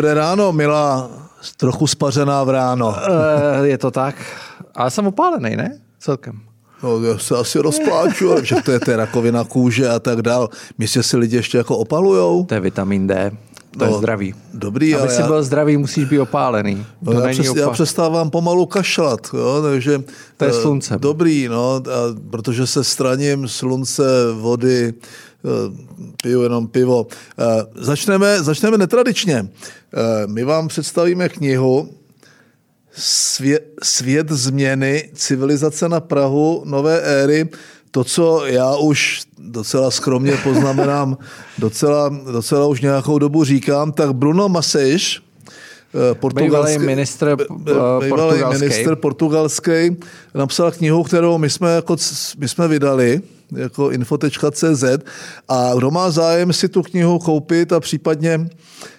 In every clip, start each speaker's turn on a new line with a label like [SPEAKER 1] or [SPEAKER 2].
[SPEAKER 1] Dobré ráno, milá, trochu spařená v ráno.
[SPEAKER 2] E, je to tak. Ale jsem opálený, ne? Celkem.
[SPEAKER 1] No, já se asi rozpláču, že to je, je rakovina kůže a tak dál. Myslíte si lidi ještě jako opalujou?
[SPEAKER 2] To je vitamin D. To no, je zdravý.
[SPEAKER 1] Dobrý,
[SPEAKER 2] Aby jsi já... byl zdravý, musíš být opálený.
[SPEAKER 1] No, to já, přes, opál... já přestávám pomalu kašlat. Jo, takže,
[SPEAKER 2] to je slunce.
[SPEAKER 1] Dobrý, no, a protože se straním slunce, vody, piju jenom pivo. Začneme, začneme netradičně. My vám představíme knihu Svět, Svět změny, civilizace na Prahu, nové éry. To, co já už docela skromně poznamenám, docela, docela už nějakou dobu říkám, tak Bruno Masejš,
[SPEAKER 2] portugalský, ministr,
[SPEAKER 1] bývalý ministr portugalský, napsal knihu, kterou my jsme, jako, my jsme vydali jako info.cz a kdo má zájem si tu knihu koupit a případně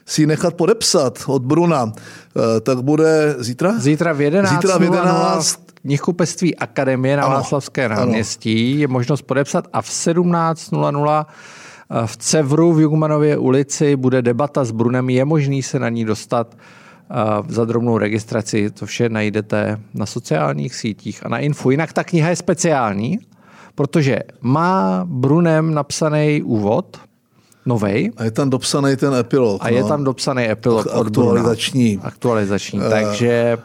[SPEAKER 1] si ji nechat podepsat od Bruna, eh, tak bude zítra?
[SPEAKER 2] Zítra v 11. Zítra v 11. Knihkupectví Akademie na ano, Václavské náměstí je možnost podepsat a v 17.00 eh, v Cevru v Jugmanově ulici bude debata s Brunem. Je možný se na ní dostat eh, za drobnou registraci. To vše najdete na sociálních sítích a na info. Jinak ta kniha je speciální, protože má Brunem napsaný úvod, novej.
[SPEAKER 1] A je tam dopsaný ten epilog.
[SPEAKER 2] A no. je tam dopsaný epilog
[SPEAKER 1] Aktualizační.
[SPEAKER 2] Aktualizační, uh, takže...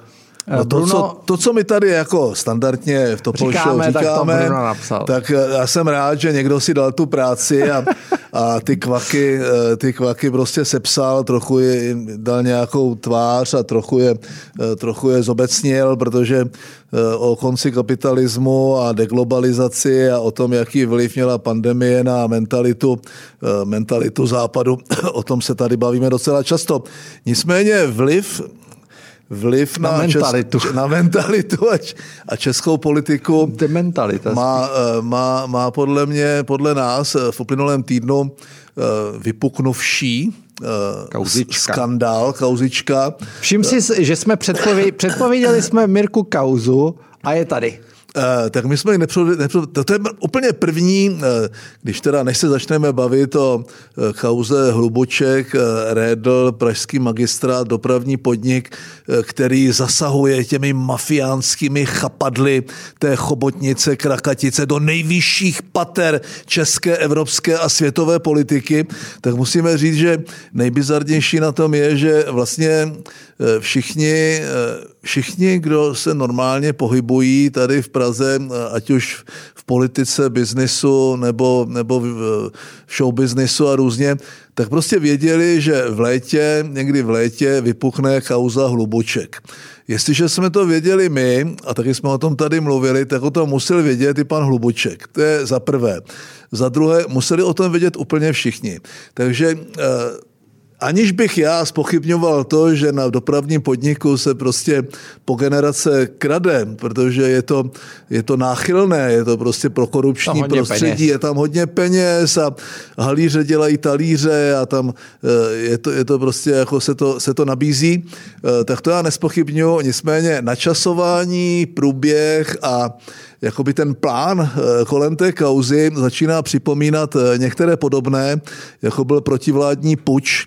[SPEAKER 1] No to, Bruno, co, to, co mi tady jako standardně v Topol říkáme, říkáme, tak, to napsal. tak eh, já jsem rád, že někdo si dal tu práci a, a ty kvaky, eh, ty kvaky prostě sepsal, trochu je dal nějakou tvář a trochu je, trochu je zobecnil, protože o konci kapitalismu a deglobalizaci a o tom, jaký vliv měla pandemie na mentalitu, mentalitu západu, o tom se tady bavíme docela často. Nicméně vliv vliv na,
[SPEAKER 2] na mentalitu,
[SPEAKER 1] Čes, na mentalitu a, a českou politiku
[SPEAKER 2] mentalita
[SPEAKER 1] má, eh, má, má podle mě, podle nás eh, v uplynulém týdnu eh, vypuknuvší
[SPEAKER 2] Kauzička.
[SPEAKER 1] skandál, kauzička.
[SPEAKER 2] Všim si, že jsme předpověděli jsme Mirku kauzu a je tady.
[SPEAKER 1] Uh, tak my jsme ji nepřed, to, to je úplně první, uh, když teda než se začneme bavit o uh, kauze Hluboček, Rédl, pražský magistrát, dopravní podnik, který zasahuje těmi mafiánskými chapadly té chobotnice, krakatice do nejvyšších pater české, evropské a světové politiky, tak musíme říct, že nejbizarnější na tom je, že vlastně všichni, všichni, kdo se normálně pohybují tady v Praze, Praze, ať už v politice, biznisu nebo, nebo v show biznisu a různě, tak prostě věděli, že v létě, někdy v létě vypukne kauza hluboček. Jestliže jsme to věděli my, a taky jsme o tom tady mluvili, tak o tom musel vědět i pan Hluboček. To je za prvé. Za druhé, museli o tom vědět úplně všichni. Takže eh, Aniž bych já spochybňoval to, že na dopravním podniku se prostě po generace krade, protože je to, je to náchylné, je to prostě pro korupční prostředí, peněz. je tam hodně peněz a halíře dělají talíře a tam eh, je to, je to prostě jako se to, se to nabízí, eh, tak to já nespochybňuji, nicméně načasování, průběh a jakoby ten plán eh, kolem té kauzy začíná připomínat některé podobné, jako byl protivládní puč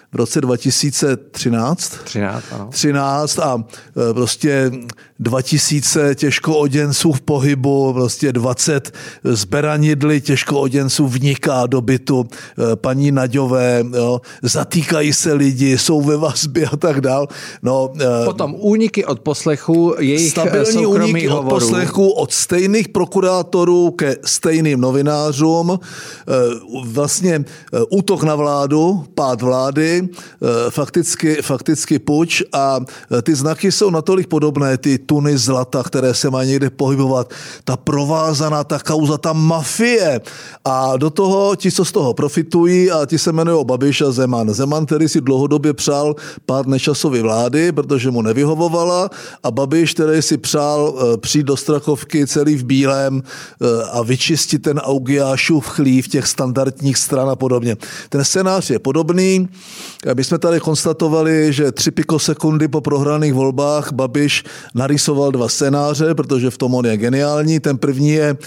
[SPEAKER 1] v roce 2013.
[SPEAKER 2] 13, ano.
[SPEAKER 1] 13 a eh, prostě 2000 těžkooděnců v pohybu, prostě 20 zberanidly těžkooděnců vniká do bytu paní Naďové, jo, zatýkají se lidi, jsou ve vazbě a tak dál. No,
[SPEAKER 2] Potom úniky od poslechu, jejich Stabilní úniky
[SPEAKER 1] od poslechu, od stejných prokurátorů ke stejným novinářům, vlastně útok na vládu, pád vlády, eh, fakticky, fakticky puč a ty znaky jsou natolik podobné, ty tuny zlata, které se mají někde pohybovat, ta provázaná, ta kauza, ta mafie a do toho ti, co z toho profitují a ti se jmenují Babiš a Zeman. Zeman, který si dlouhodobě přál pád nečasový vlády, protože mu nevyhovovala a Babiš, který si přál přijít do Strachovky celý v bílém eh, a vyčistit ten Augiášův chlív těch standardních stran a podobně. Ten scénář je podobný. My jsme tady konstatovali, že tři pikosekundy po prohraných volbách Babiš narysoval dva scénáře, protože v tom on je geniální. Ten první je,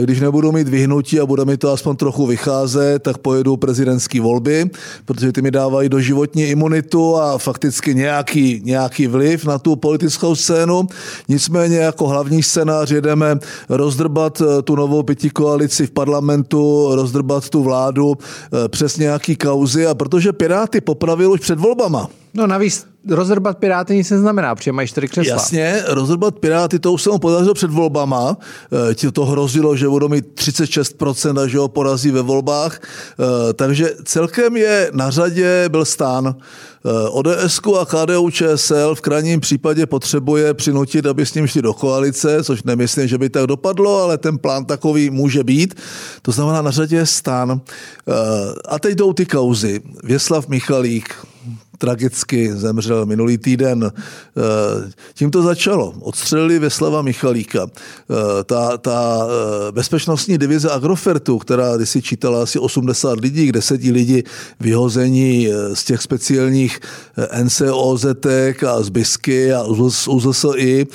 [SPEAKER 1] když nebudu mít vyhnutí a bude mi to aspoň trochu vycházet, tak pojedu prezidentské volby, protože ty mi dávají do životní imunitu a fakticky nějaký, nějaký vliv na tu politickou scénu. Nicméně jako hlavní scénář jedeme rozdrbat eh, tu novou pěti koalici v parlamentu, rozdrbat tu vládu eh, přes nějaký kauzy a protože Piráty popravil už před volbama,
[SPEAKER 2] No navíc rozrbat Piráty nic neznamená, protože mají čtyři křesla.
[SPEAKER 1] Jasně, rozrbat Piráty, to už se mu podařilo před volbama. Eh, ti to hrozilo, že budou mít 36% a že ho porazí ve volbách. Eh, takže celkem je na řadě byl stán. Eh, ODS a KDU ČSL v krajním případě potřebuje přinutit, aby s ním šli do koalice, což nemyslím, že by tak dopadlo, ale ten plán takový může být. To znamená, na řadě je stan. A teď jdou ty kauzy. Věslav Michalík, tragicky zemřel minulý týden. Eh, tím to začalo. Odstřelili Veslava Michalíka. Eh, ta, ta eh, bezpečnostní divize Agrofertu, která když si čítala asi 80 lidí, kde sedí lidi vyhození z těch speciálních NCOZ a z BISky a z UZSI,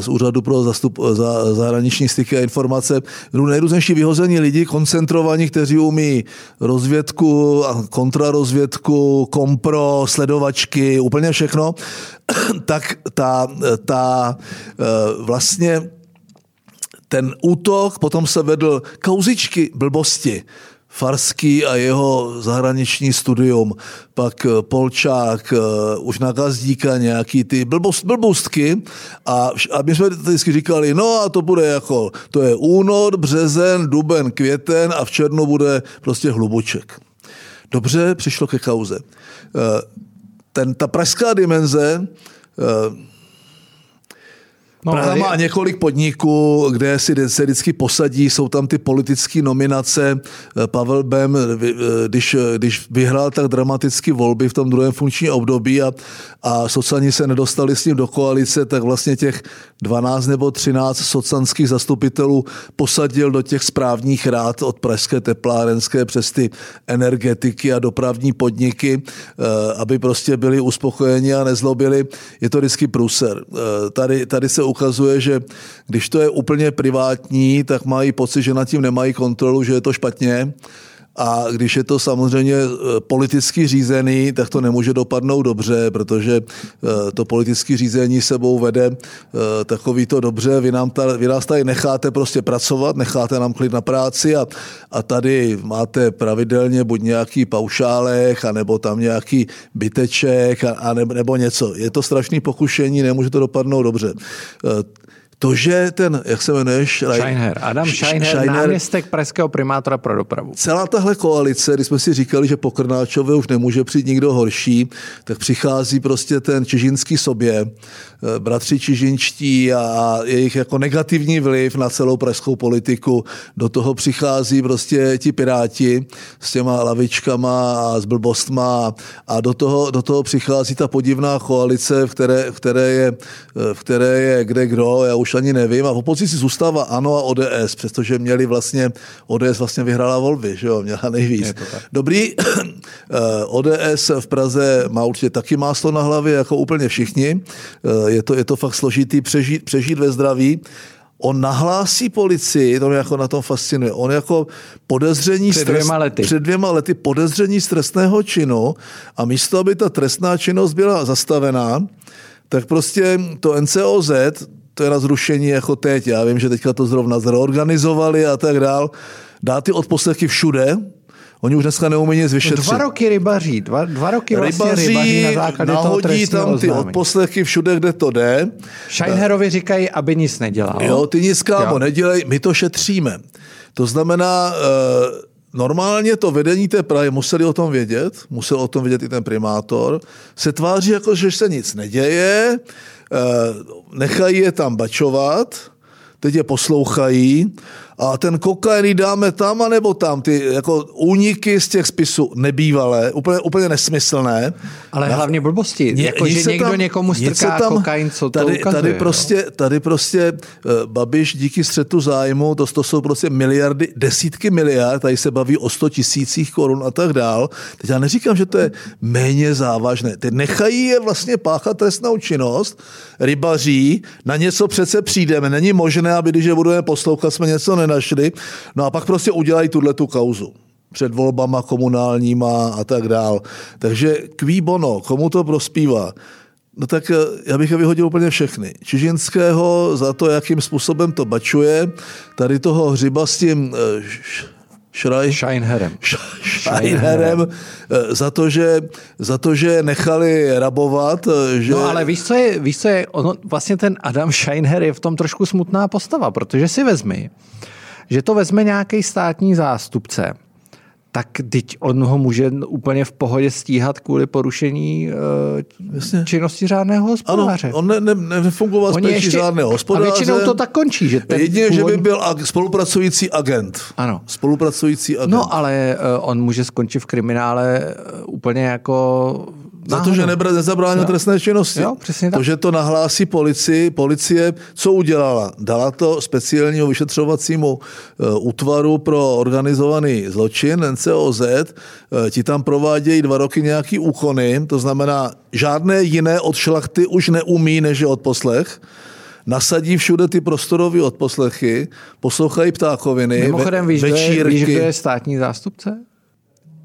[SPEAKER 1] z Úřadu pro zastup, za, zahraniční styky a informace, nejrůznější vyhození lidí, koncentrovaní, kteří umí rozvědku a kontrarozvědku, kompro, sledovačky, úplně všechno, tak ta, ta eh, vlastně ten útok, potom se vedl kauzičky blbosti, Farský a jeho zahraniční studium, pak eh, Polčák, eh, už na Gazdíka nějaký ty blbost, blbostky a, a my jsme vždycky říkali, no a to bude jako, to je únor, březen, duben, květen a v černu bude prostě hluboček. Dobře, přišlo ke kauze. Ten, ta pražská dimenze eh, No, Praha má několik podniků, kde si se vždycky posadí, jsou tam ty politické nominace. Pavel Bem, když, když vyhrál tak dramaticky volby v tom druhém funkčním období a, a sociální se nedostali s ním do koalice, tak vlastně těch 12 nebo 13 socanských zastupitelů posadil do těch správních rád od Pražské teplárenské přes ty energetiky a dopravní podniky, eh, aby prostě byli uspokojeni a nezlobili. Je to vždycky průser. Eh, tady, tady se ukazuje, že když to je úplně privátní, tak mají pocit, že nad tím nemají kontrolu, že je to špatně. A když je to samozřejmě e, politicky řízený, tak to nemůže dopadnout dobře, protože e, to politické řízení sebou vede e, takový to dobře, vy, nám ta, vy nás tady necháte prostě pracovat, necháte nám klid na práci a, a tady máte pravidelně buď nějaký paušálek, anebo tam nějaký byteček, a, a nebo něco. Je to strašný pokušení, nemůže to dopadnout dobře. To, že ten, jak se jmenuješ?
[SPEAKER 2] Scheinher. Adam Scheinher, Scheinher, náměstek pražského primátora pro dopravu.
[SPEAKER 1] Celá tahle koalice, když jsme si říkali, že po Krnáčově už nemůže přijít nikdo horší, tak přichází prostě ten čižinský sobě, eh, bratři čižinčtí a jejich jako negativní vliv na celou pražskou politiku. Do toho přichází prostě ti piráti s těma lavičkama a s blbostma a do toho, do toho přichází ta podivná koalice, v které, v které, je, eh, v které je kde kdo. Já už už ani nevím. A v opozici zůstává ANO a ODS, přestože měli vlastně, ODS vlastně vyhrála volby, že jo, měla nejvíc. Dobrý, eh, ODS v Praze má určitě taky máslo na hlavě, jako úplně všichni. Eh, je to, je to fakt složitý přežít, přežít ve zdraví. On nahlásí policii, to mě jako na tom fascinuje, on jako podezření
[SPEAKER 2] před dvěma, lety.
[SPEAKER 1] před dvěma lety podezření z trestného činu a místo, aby ta trestná činnost byla zastavená, tak prostě to NCOZ, to je na zrušení jako teď. Já vím, že teďka to zrovna zreorganizovali a tak dál. Dá ty odposlechy všude, Oni už dneska neumí nic vyšetřit.
[SPEAKER 2] Dva roky rybaří, dva, dva roky vlastně rybaří, rybaří na základě toho
[SPEAKER 1] tam ty
[SPEAKER 2] oznámení.
[SPEAKER 1] odposlechy všude, kde to jde.
[SPEAKER 2] Scheinherovi říkají, aby nic nedělal.
[SPEAKER 1] Jo, ty nic, kámo, nedělej, my to šetříme. To znamená, uh, Normálně to vedení té Prahy museli o tom vědět, musel o tom vědět i ten primátor, se tváří jako, že se nic neděje, Eh, nechají je tam bačovat, teď je poslouchají a ten kokain dáme tam a nebo tam. Ty jako úniky z těch spisů nebývalé, úplně, úplně nesmyslné.
[SPEAKER 2] Ale hlavně blbosti, Ně, jako že někdo tam, někomu strká tam, kokain, co
[SPEAKER 1] tady,
[SPEAKER 2] to ukazuje,
[SPEAKER 1] tady prostě, no? tady prostě uh, Babiš díky střetu zájmu, to, to jsou prostě miliardy, desítky miliard, tady se baví o 100 tisících korun a tak dál. Teď já neříkám, že to je méně závažné. Ty nechají je vlastně páchat trestnou činnost, rybaří, na něco přece přijdeme. Není možné, aby když je budeme poslouchat, jsme něco nenašli. No a pak prostě udělají tuhle tu kauzu před volbama komunálníma a tak dál. Takže kví bono, komu to prospívá? No tak eh, já bych je vyhodil úplně všechny. Čižinského za to, jakým způsobem to bačuje, tady toho hřiba s tím eh,
[SPEAKER 2] Schrei, Scheinherem.
[SPEAKER 1] Scheinherem eh, za to, že, za to, že nechali rabovat. Že...
[SPEAKER 2] No ale víš, co je, víš, co je ono, vlastně ten Adam Scheinher je v tom trošku smutná postava, protože si vezmi, že to vezme nějaký státní zástupce, tak teď on ho může úplně v pohodě stíhat kvůli porušení uh, činnosti řádného hospodáře.
[SPEAKER 1] Ano, on ne, ne, nefungoval z ještě, řádného hospodáře.
[SPEAKER 2] A většinou to tak končí. Že
[SPEAKER 1] ten Jedině, původní... že by byl ag- spolupracující agent.
[SPEAKER 2] Ano.
[SPEAKER 1] Spolupracující agent.
[SPEAKER 2] No, ale uh, on může skončit v kriminále uh, úplně jako
[SPEAKER 1] za to, že nebra, nezabránil jo. trestné činnosti.
[SPEAKER 2] Jo, přesně tak.
[SPEAKER 1] To, že to nahlásí policii, policie, co udělala? Dala to speciálnímu vyšetřovacímu uh, útvaru pro organizovaný zločin, NCOZ, uh, ti tam provádějí dva roky nějaký úkony, to znamená, žádné jiné od šlachty už neumí, než je odposlech nasadí všude ty prostorové odposlechy, poslouchají ptákoviny,
[SPEAKER 2] Mimochodem, víš, večírky. Kdo je, víš, kdo je státní zástupce?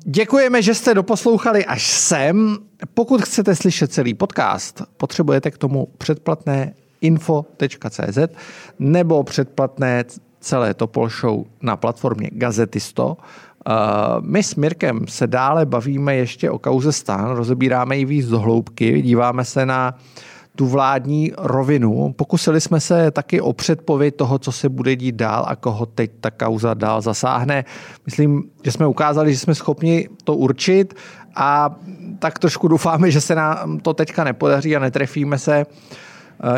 [SPEAKER 2] Děkujeme, že jste doposlouchali až sem. Pokud chcete slyšet celý podcast, potřebujete k tomu předplatné info.cz nebo předplatné celé Topol Show na platformě Gazetisto. Uh, my s Mirkem se dále bavíme ještě o kauze Stan, rozebíráme ji víc do hloubky, díváme se na tu vládní rovinu. Pokusili jsme se taky o předpověď toho, co se bude dít dál a koho teď ta kauza dál zasáhne. Myslím, že jsme ukázali, že jsme schopni to určit a tak trošku doufáme, že se nám to teďka nepodaří a netrefíme se.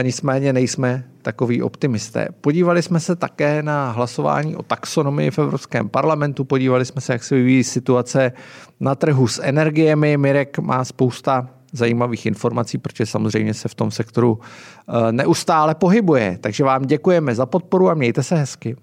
[SPEAKER 2] Nicméně nejsme takový optimisté. Podívali jsme se také na hlasování o taxonomii v Evropském parlamentu, podívali jsme se, jak se vyvíjí situace na trhu s energiemi. Mirek má spousta zajímavých informací, protože samozřejmě se v tom sektoru eh, neustále pohybuje. Takže vám děkujeme za podporu a mějte se hezky.